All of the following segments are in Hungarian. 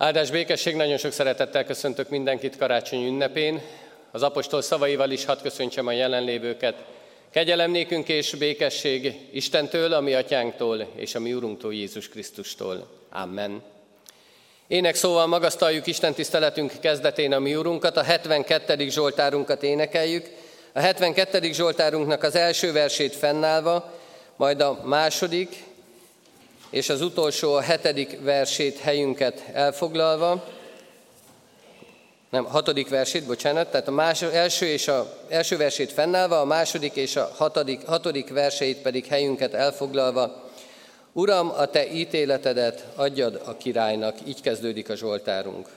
Áldás békesség, nagyon sok szeretettel köszöntök mindenkit karácsony ünnepén. Az apostol szavaival is hadd köszöntsem a jelenlévőket. Kegyelem nékünk és békesség Istentől, a mi atyánktól és a mi Urunktól Jézus Krisztustól. Amen. Ének szóval magasztaljuk Isten tiszteletünk kezdetén a mi Urunkat, a 72. Zsoltárunkat énekeljük. A 72. Zsoltárunknak az első versét fennállva, majd a második, és az utolsó a hetedik versét helyünket elfoglalva, nem, hatodik versét, bocsánat, tehát a más, első, és a, első versét fennállva, a második és a hatodik, hatodik verseit pedig helyünket elfoglalva. Uram, a te ítéletedet adjad a királynak, így kezdődik a Zsoltárunk.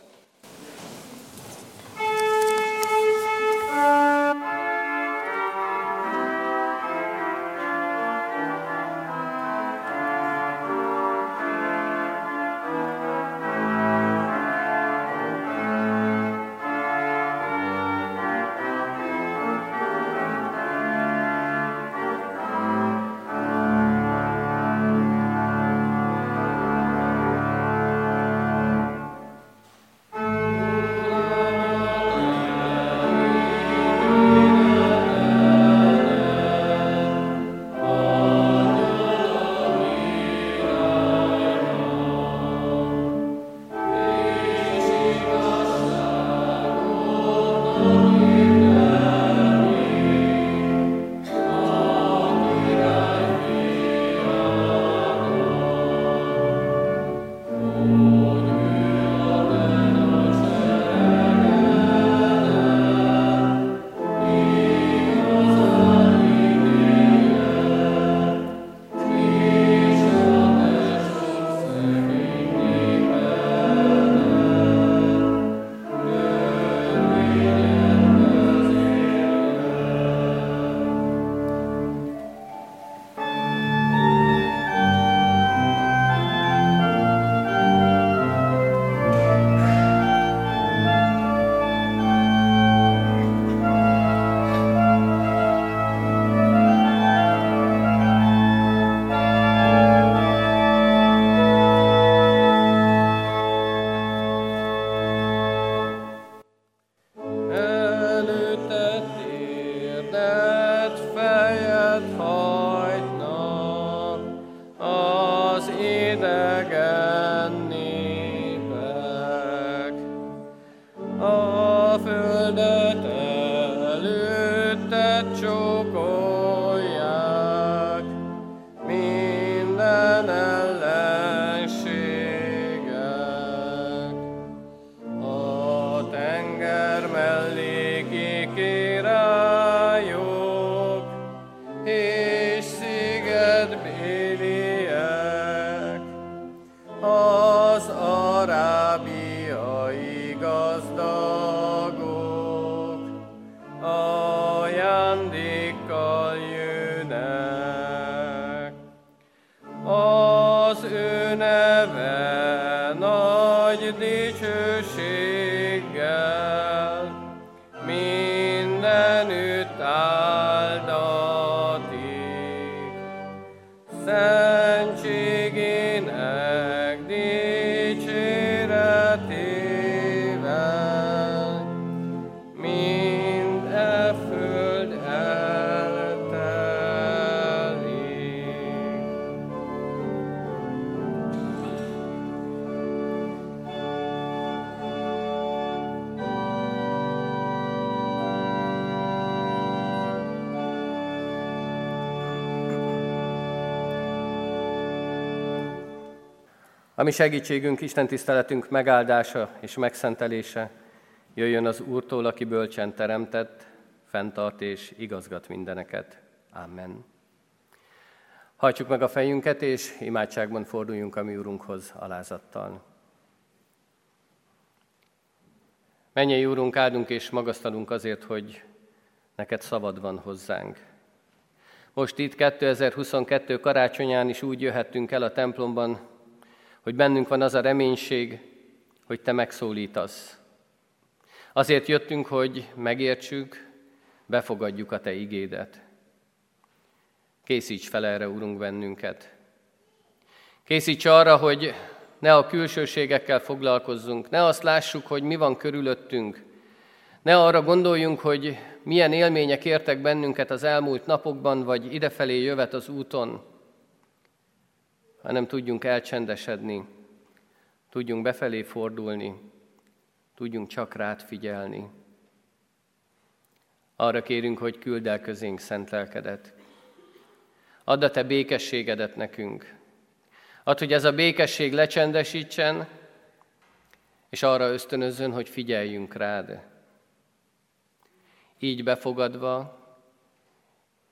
and Ami segítségünk, Isten tiszteletünk megáldása és megszentelése jöjjön az Úrtól, aki bölcsen teremtett, fenntart és igazgat mindeneket. Amen. Hajtsuk meg a fejünket, és imádságban forduljunk a mi Úrunkhoz alázattal. Menjél, Úrunk, áldunk és magasztalunk azért, hogy neked szabad van hozzánk. Most itt 2022 karácsonyán is úgy jöhettünk el a templomban, hogy bennünk van az a reménység, hogy Te megszólítasz. Azért jöttünk, hogy megértsük, befogadjuk a Te igédet. Készíts fel erre, Urunk, bennünket. Készíts arra, hogy ne a külsőségekkel foglalkozzunk, ne azt lássuk, hogy mi van körülöttünk, ne arra gondoljunk, hogy milyen élmények értek bennünket az elmúlt napokban, vagy idefelé jövet az úton, hanem tudjunk elcsendesedni, tudjunk befelé fordulni, tudjunk csak rád figyelni. Arra kérünk, hogy küld el közénk szent lelkedet. Add a te békességedet nekünk. Add, hogy ez a békesség lecsendesítsen, és arra ösztönözzön, hogy figyeljünk rád. Így befogadva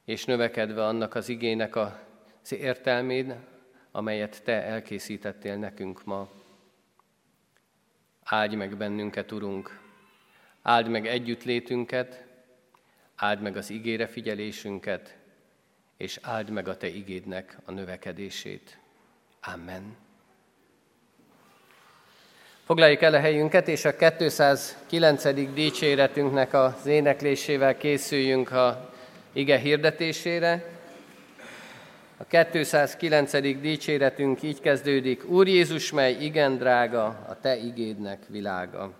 és növekedve annak az igének az értelmét, amelyet Te elkészítettél nekünk ma. Áldj meg bennünket, Urunk! Áld meg együttlétünket, áld meg az igére figyelésünket, és áld meg a Te igédnek a növekedését. Amen. Foglaljuk el a helyünket, és a 209. dicséretünknek az éneklésével készüljünk a ige hirdetésére. A 209. dicséretünk így kezdődik, Úr Jézus, mely igen drága, a Te igédnek világa.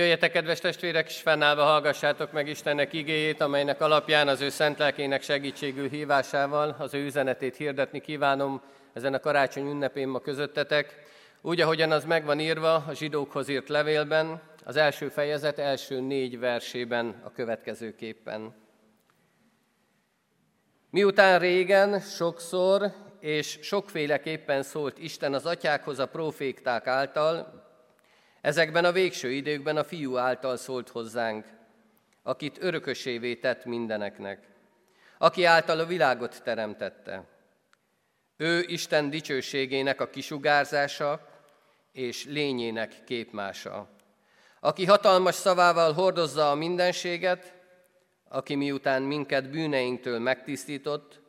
Jöjjetek, kedves testvérek, és fennállva hallgassátok meg Istennek igéjét, amelynek alapján az ő szent lelkének segítségül hívásával az ő üzenetét hirdetni kívánom ezen a karácsony ünnepén ma közöttetek, úgy, ahogyan az meg van írva a zsidókhoz írt levélben, az első fejezet első négy versében a következőképpen. Miután régen sokszor és sokféleképpen szólt Isten az atyákhoz a profékták által, Ezekben a végső időkben a fiú által szólt hozzánk, akit örökösévé tett mindeneknek, aki által a világot teremtette. Ő Isten dicsőségének a kisugárzása és lényének képmása, aki hatalmas szavával hordozza a mindenséget, aki miután minket bűneinktől megtisztított,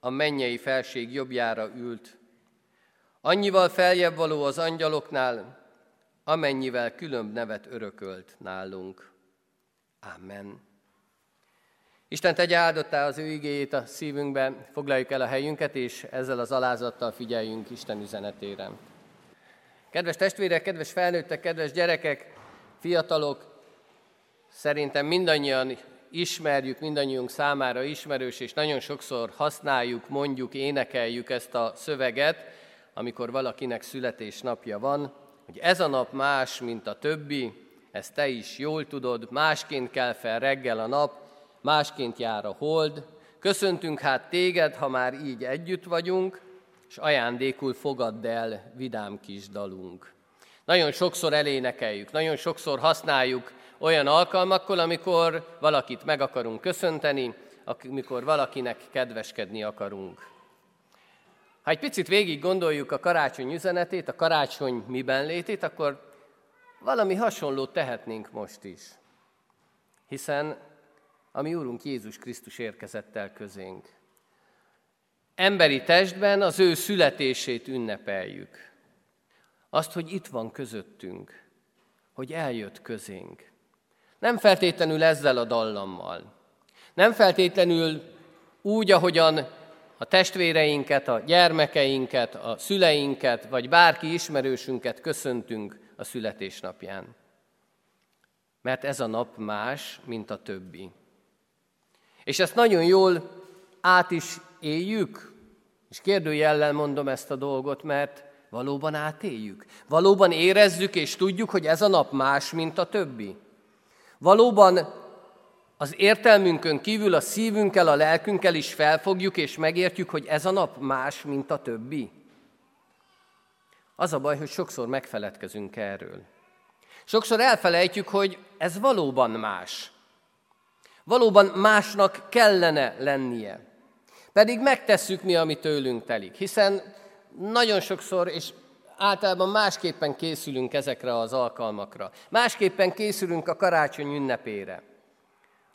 a mennyei felség jobbjára ült. Annyival feljebb való az angyaloknál, amennyivel különb nevet örökölt nálunk. Amen. Isten tegye áldottá az ő igéjét a szívünkbe, foglaljuk el a helyünket, és ezzel az alázattal figyeljünk Isten üzenetére. Kedves testvérek, kedves felnőttek, kedves gyerekek, fiatalok, szerintem mindannyian ismerjük, mindannyiunk számára ismerős, és nagyon sokszor használjuk, mondjuk, énekeljük ezt a szöveget, amikor valakinek születésnapja van, hogy ez a nap más, mint a többi, ezt te is jól tudod, másként kell fel reggel a nap, másként jár a hold. Köszöntünk hát téged, ha már így együtt vagyunk, és ajándékul fogadd el vidám kis dalunk. Nagyon sokszor elénekeljük, nagyon sokszor használjuk olyan alkalmakkor, amikor valakit meg akarunk köszönteni, amikor valakinek kedveskedni akarunk. Ha egy picit végig gondoljuk a karácsony üzenetét, a karácsony miben létét, akkor valami hasonlót tehetnénk most is. Hiszen a mi Úrunk Jézus Krisztus érkezett el közénk. Emberi testben az ő születését ünnepeljük. Azt, hogy itt van közöttünk, hogy eljött közénk. Nem feltétlenül ezzel a dallammal. Nem feltétlenül úgy, ahogyan a testvéreinket, a gyermekeinket, a szüleinket, vagy bárki ismerősünket köszöntünk a születésnapján. Mert ez a nap más, mint a többi. És ezt nagyon jól át is éljük, és kérdőjellel mondom ezt a dolgot, mert valóban átéljük. Valóban érezzük és tudjuk, hogy ez a nap más, mint a többi. Valóban az értelmünkön kívül a szívünkkel, a lelkünkkel is felfogjuk és megértjük, hogy ez a nap más, mint a többi. Az a baj, hogy sokszor megfeledkezünk erről. Sokszor elfelejtjük, hogy ez valóban más. Valóban másnak kellene lennie. Pedig megtesszük mi, ami tőlünk telik. Hiszen nagyon sokszor, és általában másképpen készülünk ezekre az alkalmakra. Másképpen készülünk a karácsony ünnepére.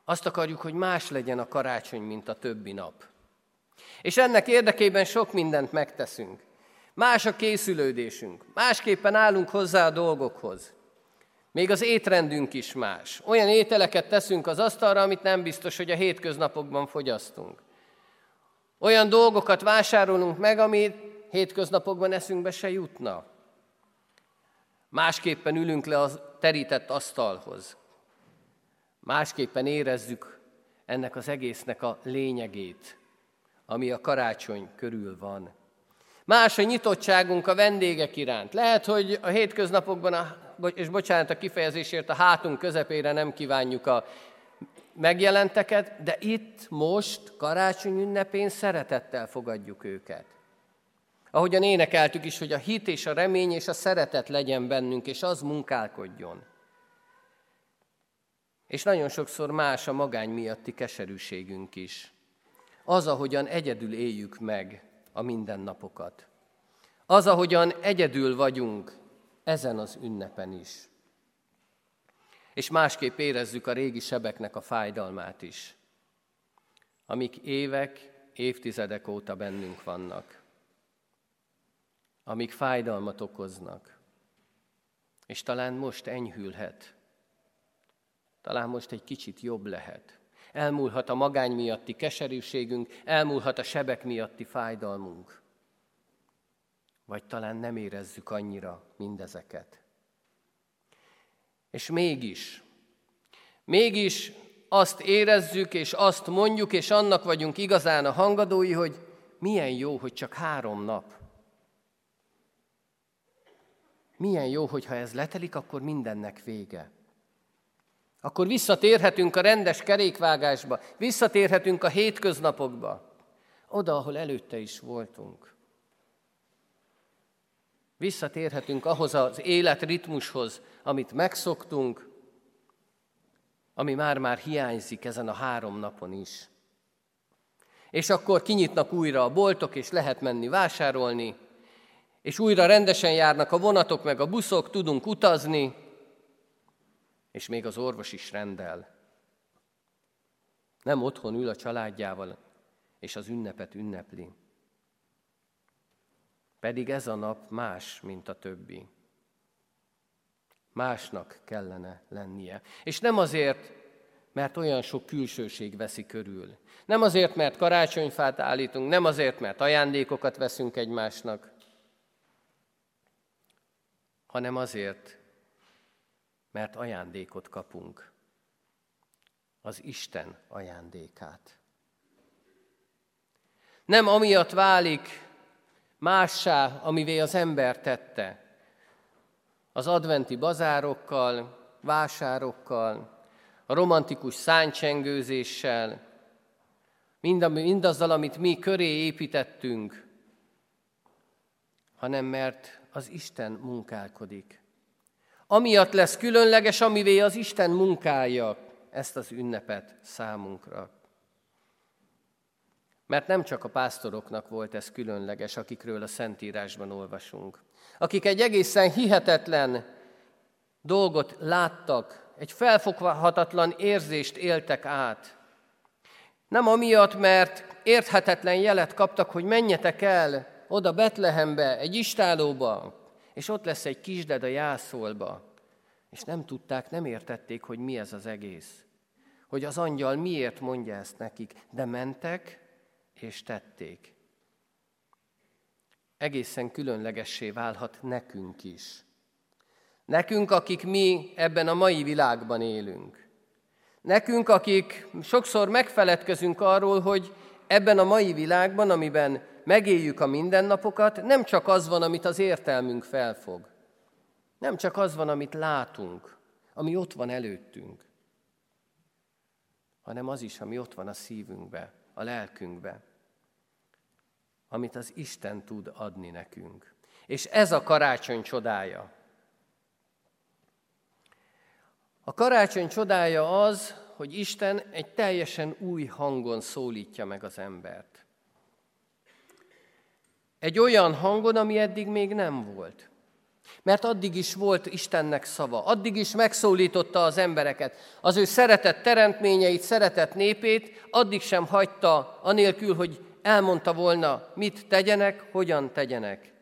Azt akarjuk, hogy más legyen a karácsony, mint a többi nap. És ennek érdekében sok mindent megteszünk. Más a készülődésünk, másképpen állunk hozzá a dolgokhoz. Még az étrendünk is más. Olyan ételeket teszünk az asztalra, amit nem biztos, hogy a hétköznapokban fogyasztunk. Olyan dolgokat vásárolunk meg, amit hétköznapokban eszünkbe se jutna. Másképpen ülünk le a terített asztalhoz. Másképpen érezzük ennek az egésznek a lényegét, ami a karácsony körül van. Más a nyitottságunk a vendégek iránt. Lehet, hogy a hétköznapokban, a, és bocsánat a kifejezésért, a hátunk közepére nem kívánjuk a megjelenteket, de itt most, karácsony ünnepén szeretettel fogadjuk őket. Ahogyan énekeltük is, hogy a hit és a remény és a szeretet legyen bennünk, és az munkálkodjon. És nagyon sokszor más a magány miatti keserűségünk is. Az, ahogyan egyedül éljük meg a mindennapokat. Az, ahogyan egyedül vagyunk ezen az ünnepen is. És másképp érezzük a régi sebeknek a fájdalmát is, amik évek, évtizedek óta bennünk vannak, amik fájdalmat okoznak, és talán most enyhülhet, talán most egy kicsit jobb lehet. Elmúlhat a magány miatti keserűségünk, elmúlhat a sebek miatti fájdalmunk. Vagy talán nem érezzük annyira mindezeket. És mégis, mégis azt érezzük, és azt mondjuk, és annak vagyunk igazán a hangadói, hogy milyen jó, hogy csak három nap. Milyen jó, hogyha ez letelik, akkor mindennek vége. Akkor visszatérhetünk a rendes kerékvágásba, visszatérhetünk a hétköznapokba, oda, ahol előtte is voltunk. Visszatérhetünk ahhoz az életritmushoz, amit megszoktunk, ami már-már hiányzik ezen a három napon is. És akkor kinyitnak újra a boltok, és lehet menni vásárolni, és újra rendesen járnak a vonatok meg a buszok, tudunk utazni, és még az orvos is rendel. Nem otthon ül a családjával, és az ünnepet ünnepli. Pedig ez a nap más, mint a többi. Másnak kellene lennie. És nem azért, mert olyan sok külsőség veszi körül. Nem azért, mert karácsonyfát állítunk, nem azért, mert ajándékokat veszünk egymásnak, hanem azért, mert ajándékot kapunk. Az Isten ajándékát. Nem amiatt válik mássá, amivé az ember tette, az adventi bazárokkal, vásárokkal, a romantikus száncsengőzéssel, mindazzal, amit mi köré építettünk, hanem mert az Isten munkálkodik. Amiatt lesz különleges, amivé az Isten munkálja ezt az ünnepet számunkra. Mert nem csak a pásztoroknak volt ez különleges, akikről a Szentírásban olvasunk, akik egy egészen hihetetlen dolgot láttak, egy felfoghatatlan érzést éltek át. Nem amiatt, mert érthetetlen jelet kaptak, hogy menjetek el oda Betlehembe, egy istálóba, és ott lesz egy kisded a jászolba. És nem tudták, nem értették, hogy mi ez az egész. Hogy az angyal miért mondja ezt nekik, de mentek és tették. Egészen különlegessé válhat nekünk is. Nekünk, akik mi ebben a mai világban élünk. Nekünk, akik sokszor megfeledkezünk arról, hogy ebben a mai világban, amiben megéljük a mindennapokat, nem csak az van, amit az értelmünk felfog. Nem csak az van, amit látunk, ami ott van előttünk, hanem az is, ami ott van a szívünkbe, a lelkünkbe, amit az Isten tud adni nekünk. És ez a karácsony csodája. A karácsony csodája az, hogy Isten egy teljesen új hangon szólítja meg az embert. Egy olyan hangon, ami eddig még nem volt. Mert addig is volt Istennek szava, addig is megszólította az embereket. Az ő szeretett teremtményeit, szeretett népét, addig sem hagyta, anélkül, hogy elmondta volna, mit tegyenek, hogyan tegyenek.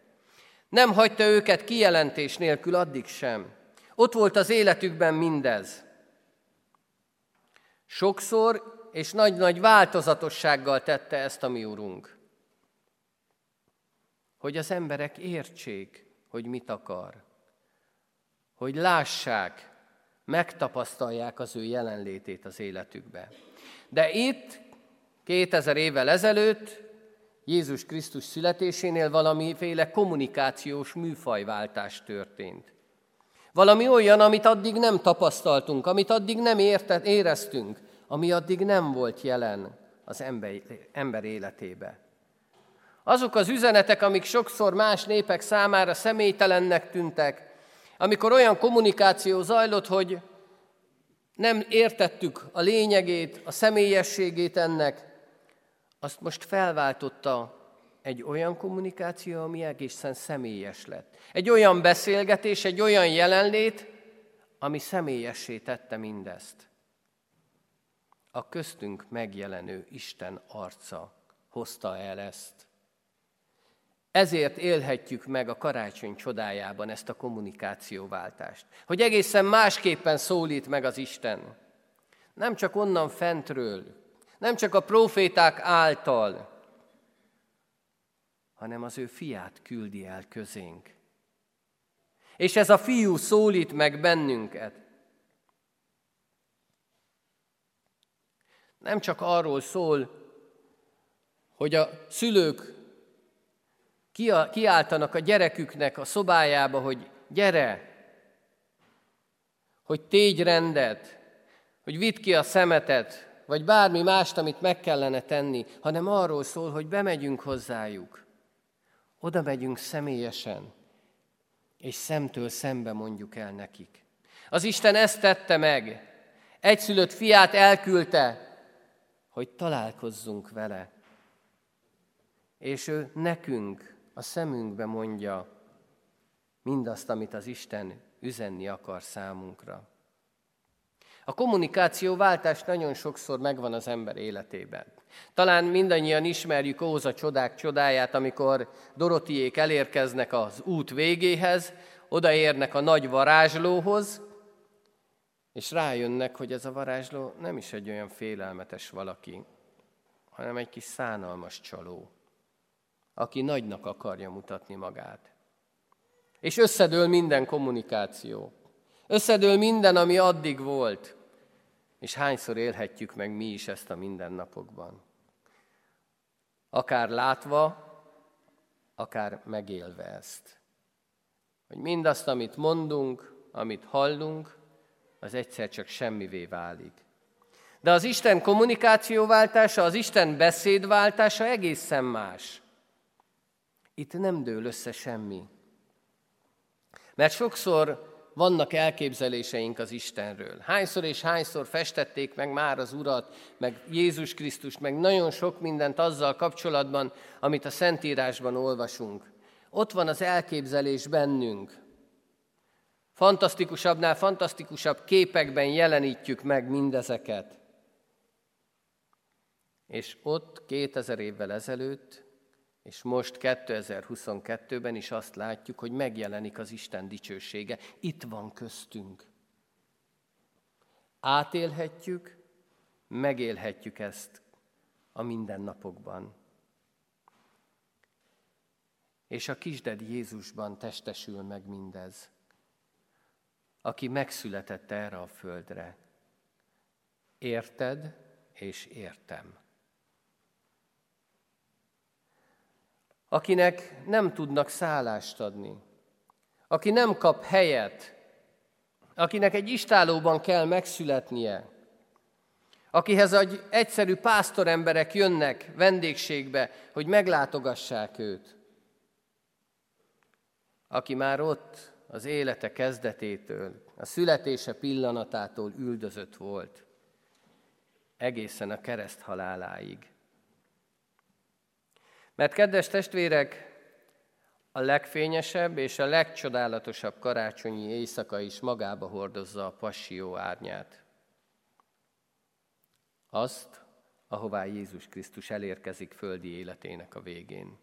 Nem hagyta őket kijelentés nélkül addig sem. Ott volt az életükben mindez. Sokszor és nagy-nagy változatossággal tette ezt a mi Urunk. Hogy az emberek értsék, hogy mit akar. Hogy lássák, megtapasztalják az ő jelenlétét az életükbe. De itt, 2000 évvel ezelőtt, Jézus Krisztus születésénél valamiféle kommunikációs műfajváltás történt. Valami olyan, amit addig nem tapasztaltunk, amit addig nem érte, éreztünk, ami addig nem volt jelen az ember, ember életébe. Azok az üzenetek, amik sokszor más népek számára személytelennek tűntek, amikor olyan kommunikáció zajlott, hogy nem értettük a lényegét, a személyességét ennek, azt most felváltotta egy olyan kommunikáció, ami egészen személyes lett. Egy olyan beszélgetés, egy olyan jelenlét, ami személyessé tette mindezt. A köztünk megjelenő Isten arca hozta el ezt. Ezért élhetjük meg a karácsony csodájában ezt a kommunikációváltást. Hogy egészen másképpen szólít meg az Isten. Nem csak onnan fentről, nem csak a proféták által, hanem az ő fiát küldi el közénk. És ez a fiú szólít meg bennünket. Nem csak arról szól, hogy a szülők kiáltanak a gyereküknek a szobájába, hogy gyere, hogy tégy rendet, hogy vidd ki a szemetet, vagy bármi mást, amit meg kellene tenni, hanem arról szól, hogy bemegyünk hozzájuk. Oda megyünk személyesen, és szemtől szembe mondjuk el nekik. Az Isten ezt tette meg. Egyszülött fiát elküldte, hogy találkozzunk vele. És ő nekünk a szemünkbe mondja mindazt, amit az Isten üzenni akar számunkra. A kommunikáció váltás nagyon sokszor megvan az ember életében. Talán mindannyian ismerjük Óza csodák csodáját, amikor Dorotiék elérkeznek az út végéhez, odaérnek a nagy varázslóhoz, és rájönnek, hogy ez a varázsló nem is egy olyan félelmetes valaki, hanem egy kis szánalmas csaló aki nagynak akarja mutatni magát. És összedől minden kommunikáció. Összedől minden, ami addig volt. És hányszor élhetjük meg mi is ezt a mindennapokban. Akár látva, akár megélve ezt. hogy mindazt, amit mondunk, amit hallunk, az egyszer csak semmivé válik. De az Isten kommunikációváltása, az Isten beszédváltása egészen más. Itt nem dől össze semmi. Mert sokszor vannak elképzeléseink az Istenről. Hányszor és hányszor festették meg már az Urat, meg Jézus Krisztust, meg nagyon sok mindent azzal kapcsolatban, amit a Szentírásban olvasunk. Ott van az elképzelés bennünk. Fantasztikusabbnál fantasztikusabb képekben jelenítjük meg mindezeket. És ott 2000 évvel ezelőtt, és most 2022-ben is azt látjuk, hogy megjelenik az Isten dicsősége. Itt van köztünk. Átélhetjük, megélhetjük ezt a mindennapokban. És a kisded Jézusban testesül meg mindez, aki megszületett erre a földre. Érted és értem. Akinek nem tudnak szállást adni, aki nem kap helyet, akinek egy istálóban kell megszületnie, akihez egy egyszerű pásztoremberek jönnek vendégségbe, hogy meglátogassák őt, aki már ott az élete kezdetétől, a születése pillanatától üldözött volt, egészen a kereszt haláláig. Mert kedves testvérek, a legfényesebb és a legcsodálatosabb karácsonyi éjszaka is magába hordozza a passió árnyát. Azt, ahová Jézus Krisztus elérkezik földi életének a végén.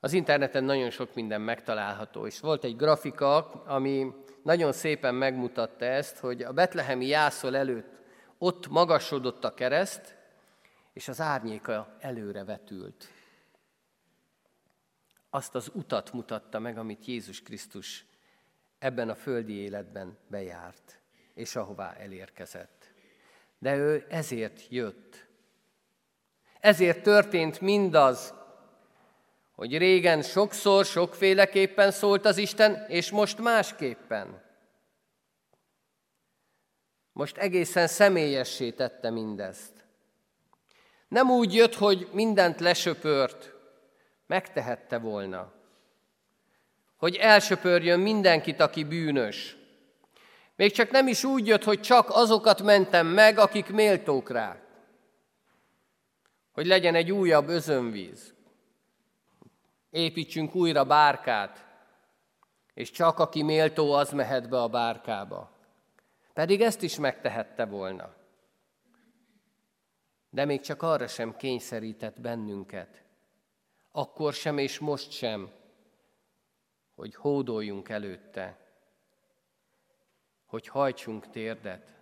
Az interneten nagyon sok minden megtalálható, és volt egy grafika, ami nagyon szépen megmutatta ezt, hogy a betlehemi jászol előtt ott magasodott a kereszt, és az árnyéka előre vetült. Azt az utat mutatta meg, amit Jézus Krisztus ebben a földi életben bejárt, és ahová elérkezett. De ő ezért jött. Ezért történt mindaz, hogy régen sokszor, sokféleképpen szólt az Isten, és most másképpen. Most egészen személyessé tette mindezt. Nem úgy jött, hogy mindent lesöpört, megtehette volna. Hogy elsöpörjön mindenkit, aki bűnös. Még csak nem is úgy jött, hogy csak azokat mentem meg, akik méltók rá. Hogy legyen egy újabb özönvíz. Építsünk újra bárkát, és csak aki méltó, az mehet be a bárkába. Pedig ezt is megtehette volna de még csak arra sem kényszerített bennünket. Akkor sem és most sem, hogy hódoljunk előtte, hogy hajtsunk térdet,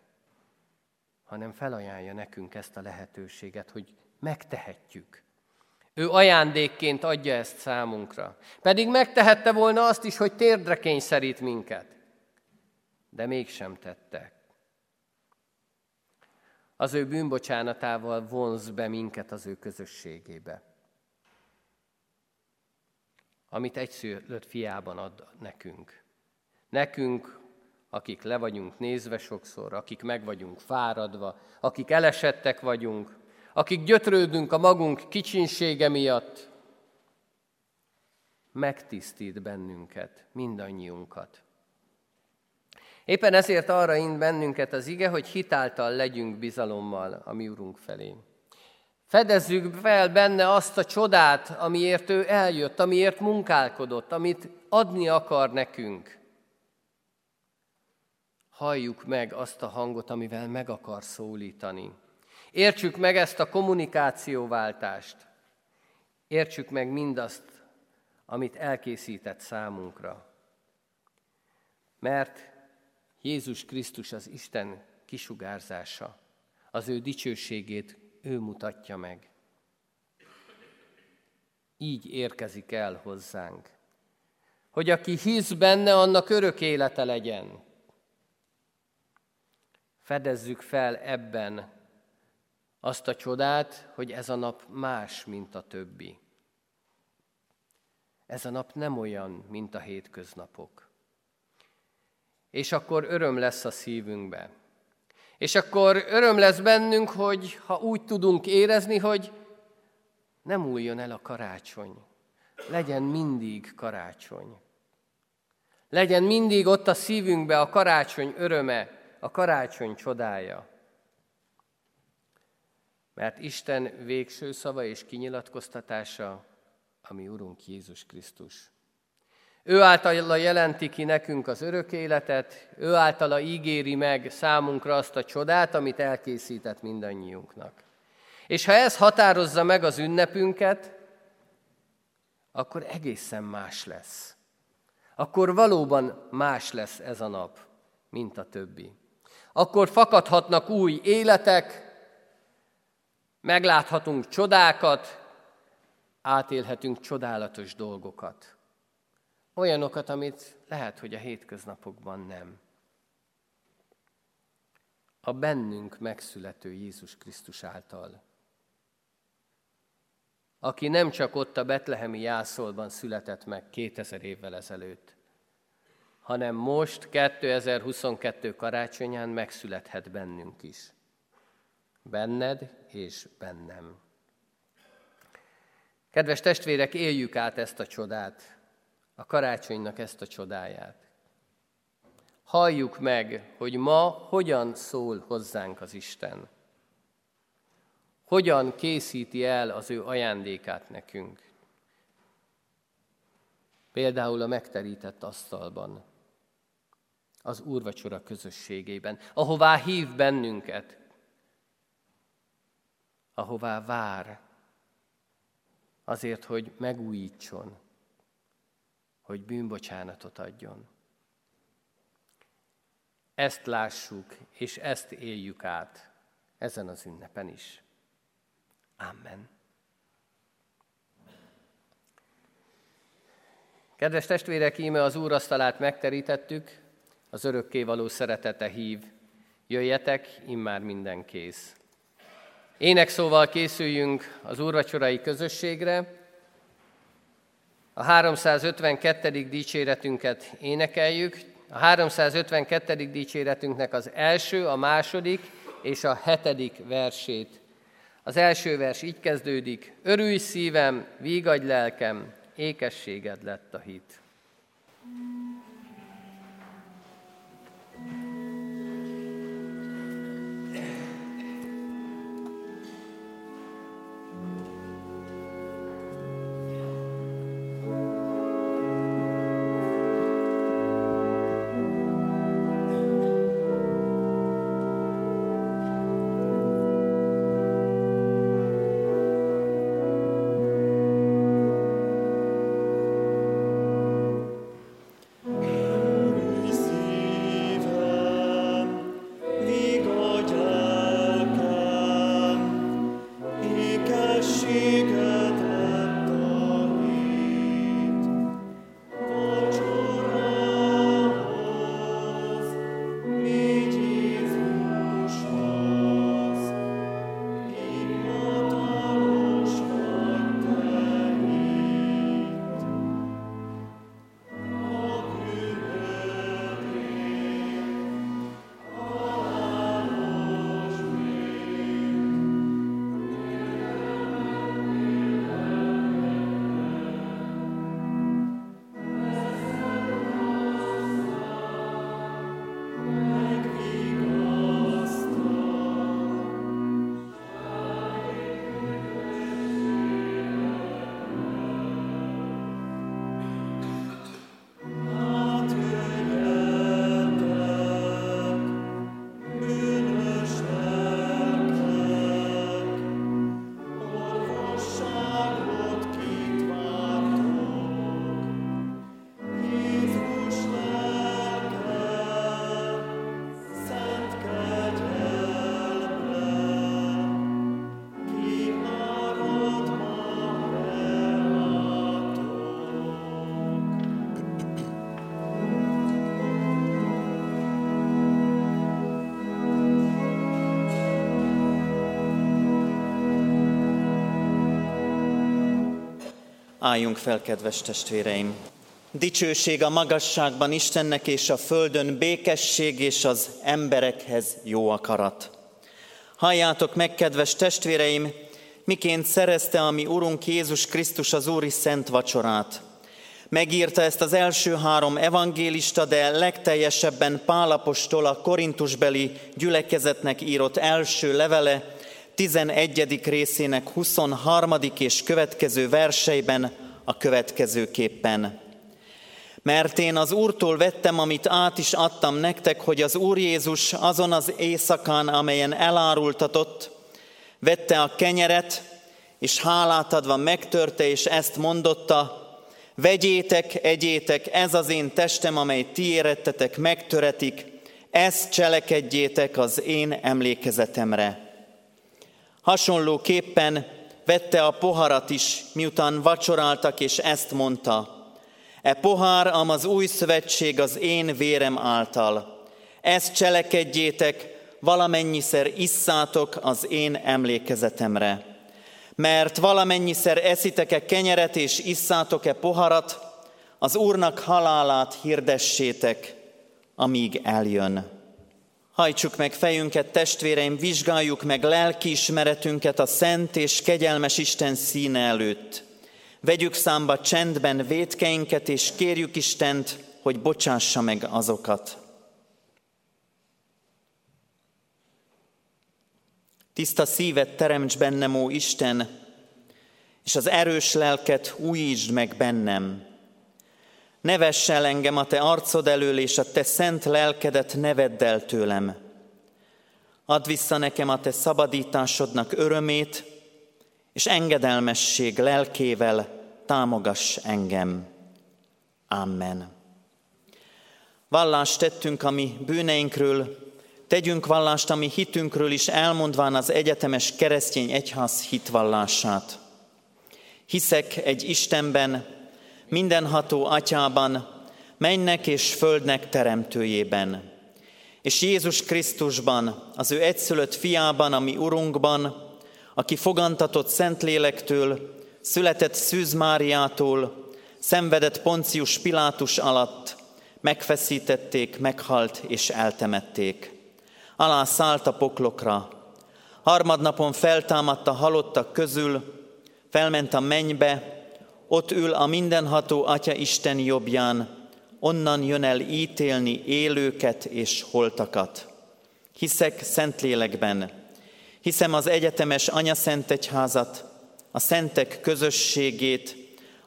hanem felajánlja nekünk ezt a lehetőséget, hogy megtehetjük. Ő ajándékként adja ezt számunkra. Pedig megtehette volna azt is, hogy térdre kényszerít minket. De mégsem tette az ő bűnbocsánatával vonz be minket az ő közösségébe. Amit egyszülött fiában ad nekünk. Nekünk, akik le vagyunk nézve sokszor, akik meg vagyunk fáradva, akik elesettek vagyunk, akik gyötrődünk a magunk kicsinsége miatt, megtisztít bennünket, mindannyiunkat. Éppen ezért arra ind bennünket az ige, hogy hitáltal legyünk bizalommal a mi Urunk felé. Fedezzük fel benne azt a csodát, amiért ő eljött, amiért munkálkodott, amit adni akar nekünk. Halljuk meg azt a hangot, amivel meg akar szólítani. Értsük meg ezt a kommunikációváltást. Értsük meg mindazt, amit elkészített számunkra. Mert Jézus Krisztus az Isten kisugárzása, az ő dicsőségét ő mutatja meg. Így érkezik el hozzánk, hogy aki hisz benne, annak örök élete legyen. Fedezzük fel ebben azt a csodát, hogy ez a nap más, mint a többi. Ez a nap nem olyan, mint a hétköznapok. És akkor öröm lesz a szívünkben. És akkor öröm lesz bennünk, hogy ha úgy tudunk érezni, hogy nem újjon el a karácsony. Legyen mindig karácsony. Legyen mindig ott a szívünkbe a karácsony öröme, a karácsony csodája. Mert Isten végső szava és kinyilatkoztatása, ami Urunk Jézus Krisztus. Ő általa jelenti ki nekünk az örök életet, ő általa ígéri meg számunkra azt a csodát, amit elkészített mindannyiunknak. És ha ez határozza meg az ünnepünket, akkor egészen más lesz. Akkor valóban más lesz ez a nap, mint a többi. Akkor fakadhatnak új életek, megláthatunk csodákat, átélhetünk csodálatos dolgokat. Olyanokat, amit lehet, hogy a hétköznapokban nem. A bennünk megszülető Jézus Krisztus által. Aki nem csak ott a betlehemi jászolban született meg 2000 évvel ezelőtt, hanem most 2022 karácsonyán megszülethet bennünk is. Benned és bennem. Kedves testvérek, éljük át ezt a csodát, a karácsonynak ezt a csodáját. Halljuk meg, hogy ma hogyan szól hozzánk az Isten. Hogyan készíti el az ő ajándékát nekünk. Például a megterített asztalban, az úrvacsora közösségében, ahová hív bennünket, ahová vár, azért, hogy megújítson, hogy bűnbocsánatot adjon. Ezt lássuk, és ezt éljük át ezen az ünnepen is. Amen. Kedves testvérek, íme az úrasztalát megterítettük, az örökkévaló szeretete hív. Jöjjetek, immár minden kész. Énekszóval készüljünk az úrvacsorai közösségre. A 352. dicséretünket énekeljük. A 352. dicséretünknek az első, a második és a hetedik versét. Az első vers így kezdődik. Örülj szívem, vígadj lelkem, ékességed lett a hit. Álljunk fel, kedves testvéreim! Dicsőség a magasságban Istennek és a földön békesség és az emberekhez jó akarat. Halljátok meg, kedves testvéreim, miként szerezte a mi Urunk Jézus Krisztus az Úri Szent Vacsorát. Megírta ezt az első három evangélista, de legteljesebben Pálapostól a Korintusbeli gyülekezetnek írott első levele, 11. részének 23. és következő verseiben a következőképpen. Mert én az Úrtól vettem, amit át is adtam nektek, hogy az Úr Jézus azon az éjszakán, amelyen elárultatott, vette a kenyeret, és hálát adva megtörte, és ezt mondotta, vegyétek, egyétek, ez az én testem, amely ti érettetek, megtöretik, ezt cselekedjétek az én emlékezetemre. Hasonlóképpen vette a poharat is, miután vacsoráltak, és ezt mondta, E pohár, am az új szövetség az én vérem által. Ezt cselekedjétek, valamennyiszer isszátok az én emlékezetemre. Mert valamennyiszer eszitek-e kenyeret és isszátok-e poharat, az Úrnak halálát hirdessétek, amíg eljön. Hajtsuk meg fejünket, testvéreim, vizsgáljuk meg lelkiismeretünket a szent és kegyelmes Isten színe előtt. Vegyük számba csendben vétkeinket, és kérjük Istent, hogy bocsássa meg azokat. Tiszta szívet teremts bennem, ó Isten, és az erős lelket újítsd meg bennem. Ne vess el engem a te arcod elől, és a te szent lelkedet ne el tőlem. Add vissza nekem a te szabadításodnak örömét, és engedelmesség lelkével támogass engem. Amen. Vallást tettünk a mi bűneinkről, tegyünk vallást a mi hitünkről is, elmondván az egyetemes keresztény egyház hitvallását. Hiszek egy Istenben, mindenható atyában, mennek és földnek teremtőjében, és Jézus Krisztusban, az ő egyszülött fiában, ami Urunkban, aki fogantatott Szentlélektől, született Szűz Máriától, szenvedett Poncius Pilátus alatt, megfeszítették, meghalt és eltemették. Alá szállt a poklokra, harmadnapon feltámadt a halottak közül, felment a mennybe, ott ül a mindenható Atya Isten jobbján, onnan jön el ítélni élőket és holtakat. Hiszek Szentlélekben, hiszem az egyetemes Anya Szent Egyházat, a szentek közösségét,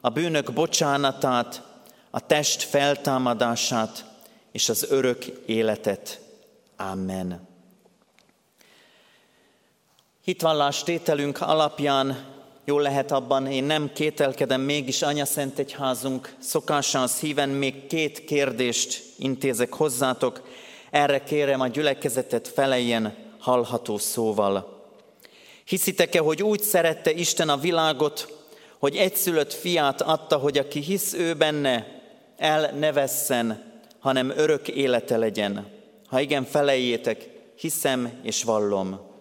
a bűnök bocsánatát, a test feltámadását és az örök életet. Amen. Hitvallás tételünk alapján Jól lehet abban, én nem kételkedem, mégis Anya Szent Egyházunk szokással szíven még két kérdést intézek hozzátok. Erre kérem a gyülekezetet felejjen hallható szóval. Hiszitek-e, hogy úgy szerette Isten a világot, hogy egyszülött fiát adta, hogy aki hisz ő benne, el ne vesszen, hanem örök élete legyen. Ha igen, felejétek, hiszem és vallom.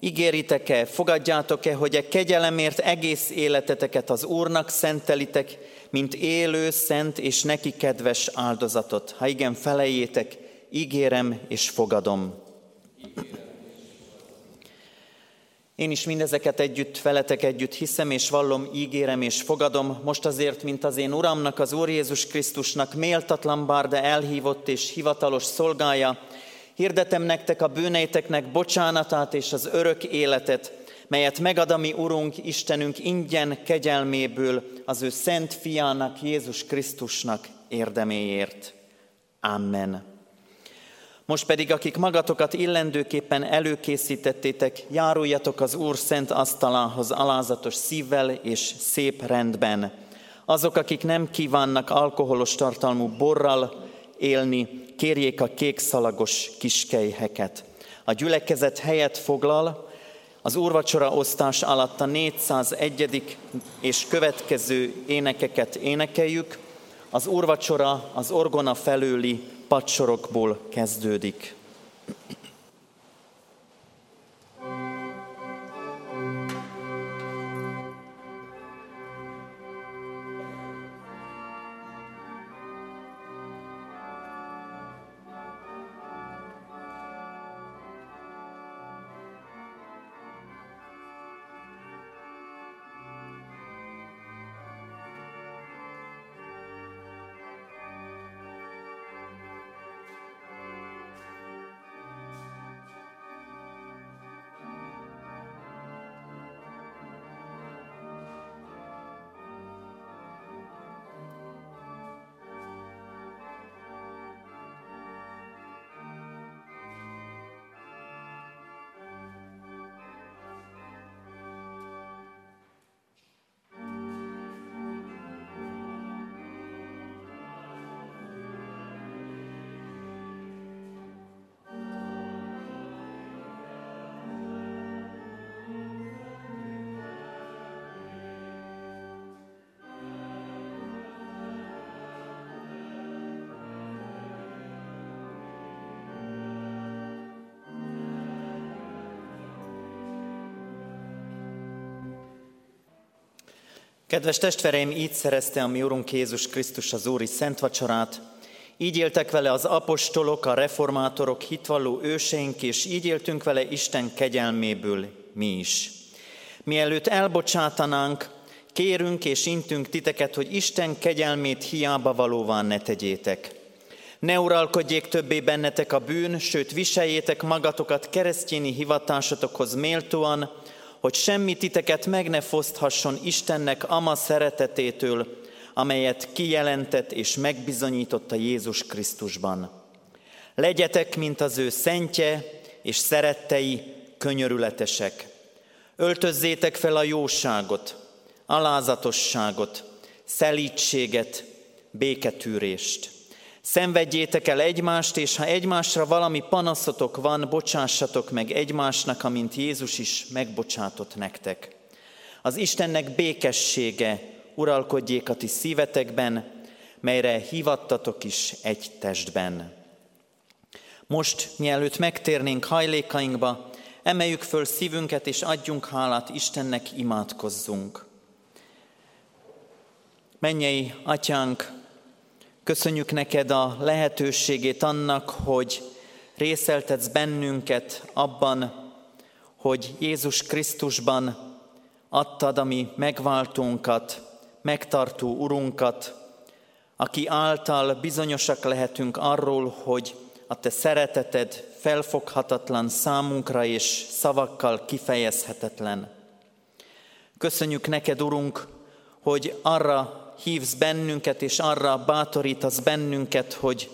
Ígéritek-e, fogadjátok-e, hogy a kegyelemért egész életeteket az Úrnak szentelitek, mint élő, szent és neki kedves áldozatot? Ha igen, felejétek, ígérem és fogadom. Én is mindezeket együtt, veletek együtt hiszem és vallom, ígérem és fogadom, most azért, mint az én Uramnak, az Úr Jézus Krisztusnak méltatlan bár, de elhívott és hivatalos szolgája, Hirdetem nektek a bűneiteknek bocsánatát és az örök életet, melyet megad a mi Urunk, Istenünk ingyen kegyelméből az ő szent fiának, Jézus Krisztusnak érdeméért. Amen. Most pedig, akik magatokat illendőképpen előkészítettétek, járuljatok az Úr szent asztalához alázatos szívvel és szép rendben. Azok, akik nem kívánnak alkoholos tartalmú borral élni, kérjék a kékszalagos kiskelyheket. A gyülekezet helyet foglal, az úrvacsora osztás alatt a 401. és következő énekeket énekeljük. Az úrvacsora az orgona felőli padsorokból kezdődik. Kedves testvereim, így szerezte a mi Urunk Jézus Krisztus az Úri Szent Vacsorát, így éltek vele az apostolok, a reformátorok, hitvalló őseink, és így éltünk vele Isten kegyelméből mi is. Mielőtt elbocsátanánk, kérünk és intünk titeket, hogy Isten kegyelmét hiába valóvá ne tegyétek. Ne uralkodjék többé bennetek a bűn, sőt viseljétek magatokat keresztjéni hivatásotokhoz méltóan, hogy semmi titeket meg ne foszthasson Istennek ama szeretetétől, amelyet kijelentett és megbizonyította Jézus Krisztusban. Legyetek, mint az ő szentje és szerettei, könyörületesek. Öltözzétek fel a jóságot, alázatosságot, szelítséget, béketűrést. Szenvedjétek el egymást, és ha egymásra valami panaszotok van, bocsássatok meg egymásnak, amint Jézus is megbocsátott nektek. Az Istennek békessége uralkodjék a ti szívetekben, melyre hívattatok is egy testben. Most, mielőtt megtérnénk hajlékainkba, emeljük föl szívünket és adjunk hálát Istennek, imádkozzunk. Mennyei atyánk, köszönjük neked a lehetőségét annak, hogy részeltetsz bennünket abban, hogy Jézus Krisztusban adtad a mi megváltónkat, megtartó Urunkat, aki által bizonyosak lehetünk arról, hogy a te szereteted felfoghatatlan számunkra és szavakkal kifejezhetetlen. Köszönjük neked, Urunk, hogy arra hívsz bennünket, és arra bátorítasz bennünket, hogy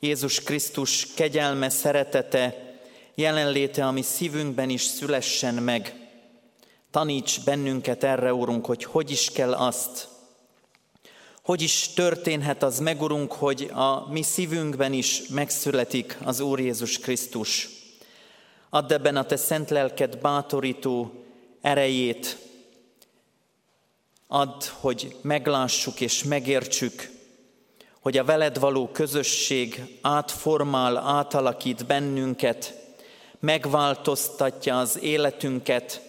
Jézus Krisztus kegyelme, szeretete, jelenléte, ami szívünkben is szülessen meg. Taníts bennünket erre, Urunk, hogy hogy is kell azt, hogy is történhet az meg, Urunk, hogy a mi szívünkben is megszületik az Úr Jézus Krisztus. Add ebben a Te szent lelked bátorító erejét, Add, hogy meglássuk és megértsük, hogy a veled való közösség átformál, átalakít bennünket, megváltoztatja az életünket,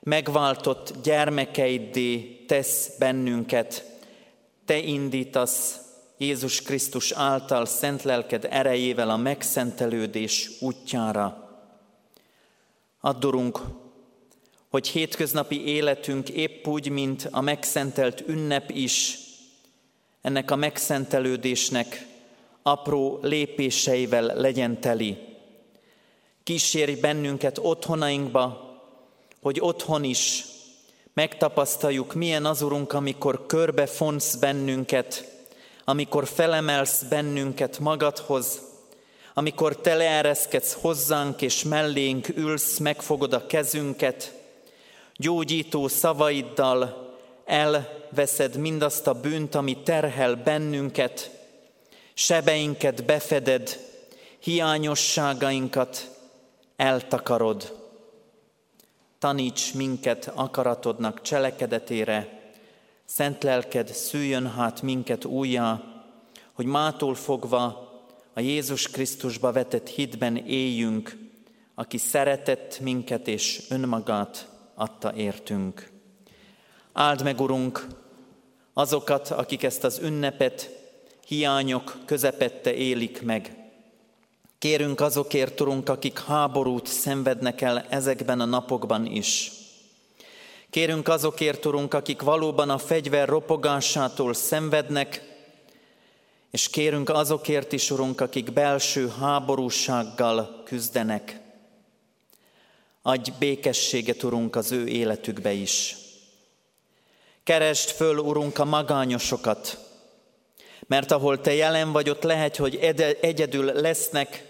megváltott gyermekeiddé tesz bennünket. Te indítasz Jézus Krisztus által szent lelked erejével a megszentelődés útjára. Addurunk, hogy hétköznapi életünk épp úgy, mint a megszentelt ünnep is, ennek a megszentelődésnek apró lépéseivel legyen teli. Kísérj bennünket otthonainkba, hogy otthon is megtapasztaljuk, milyen az Urunk, amikor körbefonsz bennünket, amikor felemelsz bennünket magadhoz, amikor te leereszkedsz hozzánk és mellénk ülsz, megfogod a kezünket, gyógyító szavaiddal elveszed mindazt a bűnt, ami terhel bennünket, sebeinket befeded, hiányosságainkat eltakarod. Taníts minket akaratodnak cselekedetére, szent lelked szüljön hát minket újjá, hogy mától fogva a Jézus Krisztusba vetett hitben éljünk, aki szeretett minket és önmagát adta értünk. Áld meg, Urunk, azokat, akik ezt az ünnepet hiányok közepette élik meg. Kérünk azokért, Urunk, akik háborút szenvednek el ezekben a napokban is. Kérünk azokért, Urunk, akik valóban a fegyver ropogásától szenvednek, és kérünk azokért is, Urunk, akik belső háborúsággal küzdenek. Adj békességet, Urunk, az ő életükbe is. Keresd föl, Urunk, a magányosokat, mert ahol Te jelen vagy, ott lehet, hogy egyedül lesznek,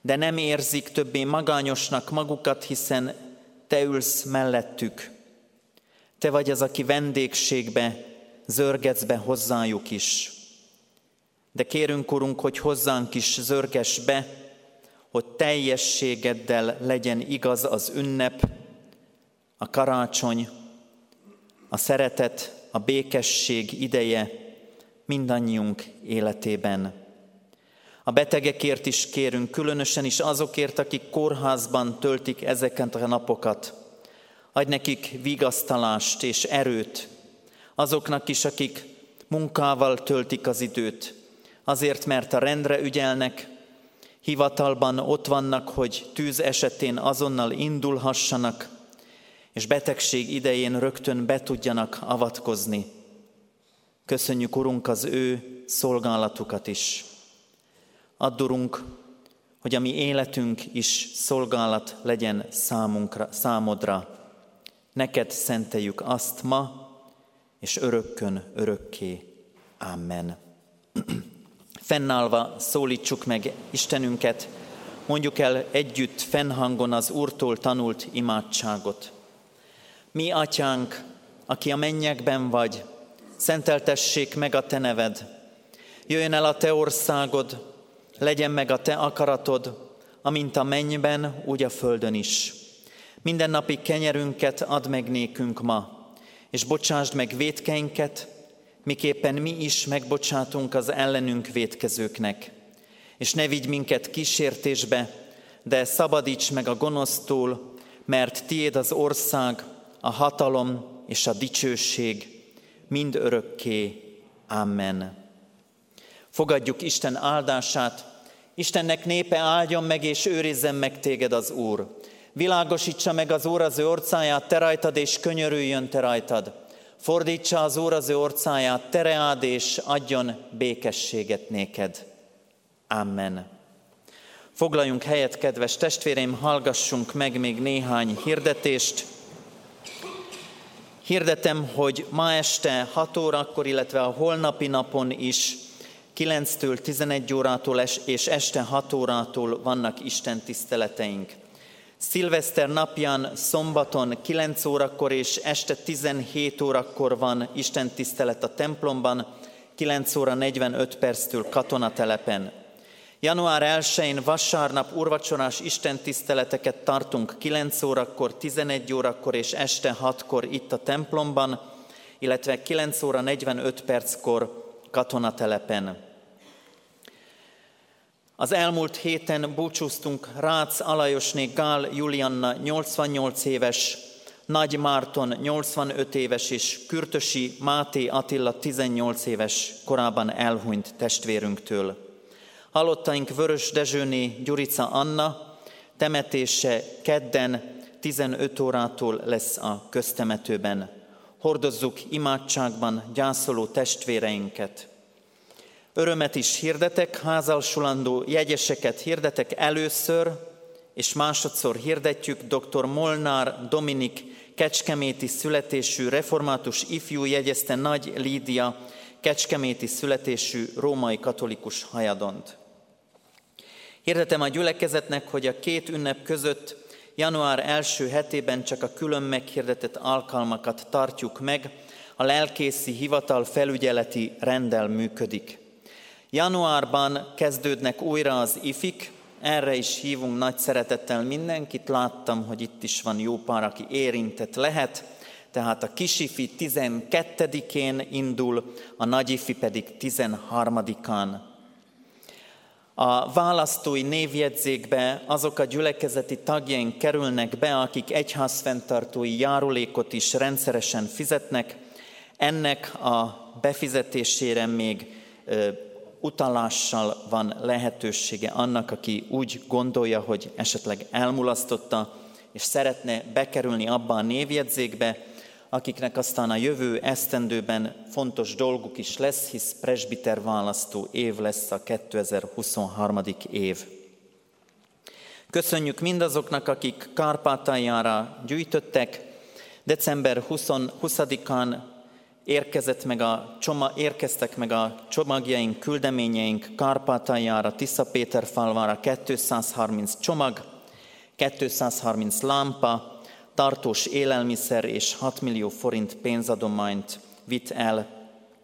de nem érzik többé magányosnak magukat, hiszen Te ülsz mellettük. Te vagy az, aki vendégségbe zörgetsz be hozzájuk is. De kérünk, Urunk, hogy hozzánk is zörges be, hogy teljességeddel legyen igaz az ünnep, a karácsony, a szeretet, a békesség ideje mindannyiunk életében. A betegekért is kérünk, különösen is azokért, akik kórházban töltik ezeket a napokat. Adj nekik vigasztalást és erőt, Azoknak is, akik munkával töltik az időt, azért, mert a rendre ügyelnek, hivatalban ott vannak, hogy tűz esetén azonnal indulhassanak, és betegség idején rögtön be tudjanak avatkozni. Köszönjük, Urunk, az ő szolgálatukat is. Addurunk, hogy a mi életünk is szolgálat legyen számunkra, számodra. Neked szenteljük azt ma, és örökkön örökké. Amen. Fennállva szólítsuk meg Istenünket, mondjuk el együtt fennhangon az Úrtól tanult imádságot. Mi, Atyánk, aki a mennyekben vagy, szenteltessék meg a Te neved. Jöjjön el a Te országod, legyen meg a Te akaratod, amint a mennyben, úgy a földön is. Minden napi kenyerünket add meg nékünk ma, és bocsásd meg védkeinket, miképpen mi is megbocsátunk az ellenünk védkezőknek. És ne vigy minket kísértésbe, de szabadíts meg a gonosztól, mert tiéd az ország, a hatalom és a dicsőség mind örökké. Amen. Fogadjuk Isten áldását, Istennek népe áldjon meg és őrizzen meg téged az Úr. Világosítsa meg az Úr az ő orcáját, te rajtad, és könyörüljön te rajtad. Fordítsa az Úr az ő orcáját, tereád, és adjon békességet néked. Amen. Foglaljunk helyet, kedves testvéreim, hallgassunk meg még néhány hirdetést. Hirdetem, hogy ma este 6 órakor, illetve a holnapi napon is 9-től 11 órától és este 6 órától vannak Isten tiszteleteink. Szilveszter napján szombaton 9 órakor és este 17 órakor van Isten tisztelet a templomban, 9 óra 45 perctől katonatelepen. Január 1-én vasárnap urvacsorás Isten tiszteleteket tartunk 9 órakor, 11 órakor és este 6-kor itt a templomban, illetve 9 óra 45 perckor katonatelepen. Az elmúlt héten búcsúztunk Rácz Alajosné Gál Julianna 88 éves, Nagy Márton 85 éves és Kürtösi Máté Attila 18 éves korában elhunyt testvérünktől. Halottaink Vörös Dezsőné Gyurica Anna temetése kedden 15 órától lesz a köztemetőben. Hordozzuk imádságban gyászoló testvéreinket. Örömet is hirdetek, házalsulandó jegyeseket hirdetek először, és másodszor hirdetjük dr. Molnár Dominik kecskeméti születésű református ifjú jegyezte Nagy Lídia kecskeméti születésű római katolikus hajadont. Hirdetem a gyülekezetnek, hogy a két ünnep között január első hetében csak a külön meghirdetett alkalmakat tartjuk meg, a lelkészi hivatal felügyeleti rendel működik. Januárban kezdődnek újra az ifik, erre is hívunk nagy szeretettel mindenkit. Láttam, hogy itt is van jó pár, aki érintett lehet. Tehát a kisifi 12-én indul, a nagyifi pedig 13-án. A választói névjegyzékbe azok a gyülekezeti tagjaink kerülnek be, akik egyházfenntartói járulékot is rendszeresen fizetnek. Ennek a befizetésére még utalással van lehetősége annak, aki úgy gondolja, hogy esetleg elmulasztotta, és szeretne bekerülni abba a névjegyzékbe, akiknek aztán a jövő esztendőben fontos dolguk is lesz, hisz presbiter választó év lesz a 2023. év. Köszönjük mindazoknak, akik Kárpátaljára gyűjtöttek. December 20-án érkezett meg a csoma, érkeztek meg a csomagjaink, küldeményeink Kárpátaljára, falvára 230 csomag, 230 lámpa, tartós élelmiszer és 6 millió forint pénzadományt vitt el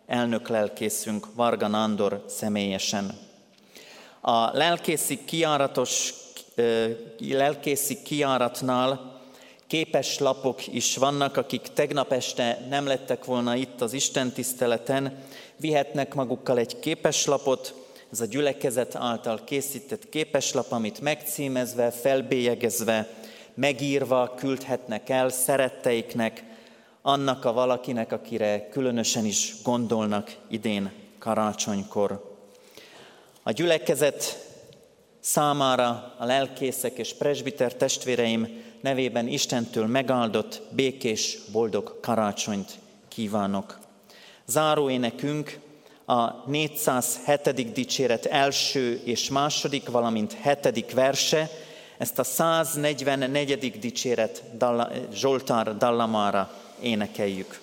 elnök lelkészünk Varga Nándor személyesen. A lelkészi kiáratos, lelkészi kiáratnál képes lapok is vannak, akik tegnap este nem lettek volna itt az Isten tiszteleten, vihetnek magukkal egy képeslapot, ez a gyülekezet által készített képeslap, amit megcímezve, felbélyegezve, megírva küldhetnek el szeretteiknek, annak a valakinek, akire különösen is gondolnak idén karácsonykor. A gyülekezet számára a lelkészek és presbiter testvéreim nevében Istentől megáldott, békés, boldog karácsonyt kívánok. Záróénekünk a 407. dicséret első és második, valamint hetedik verse, ezt a 144. dicséret Zsoltár dallamára énekeljük.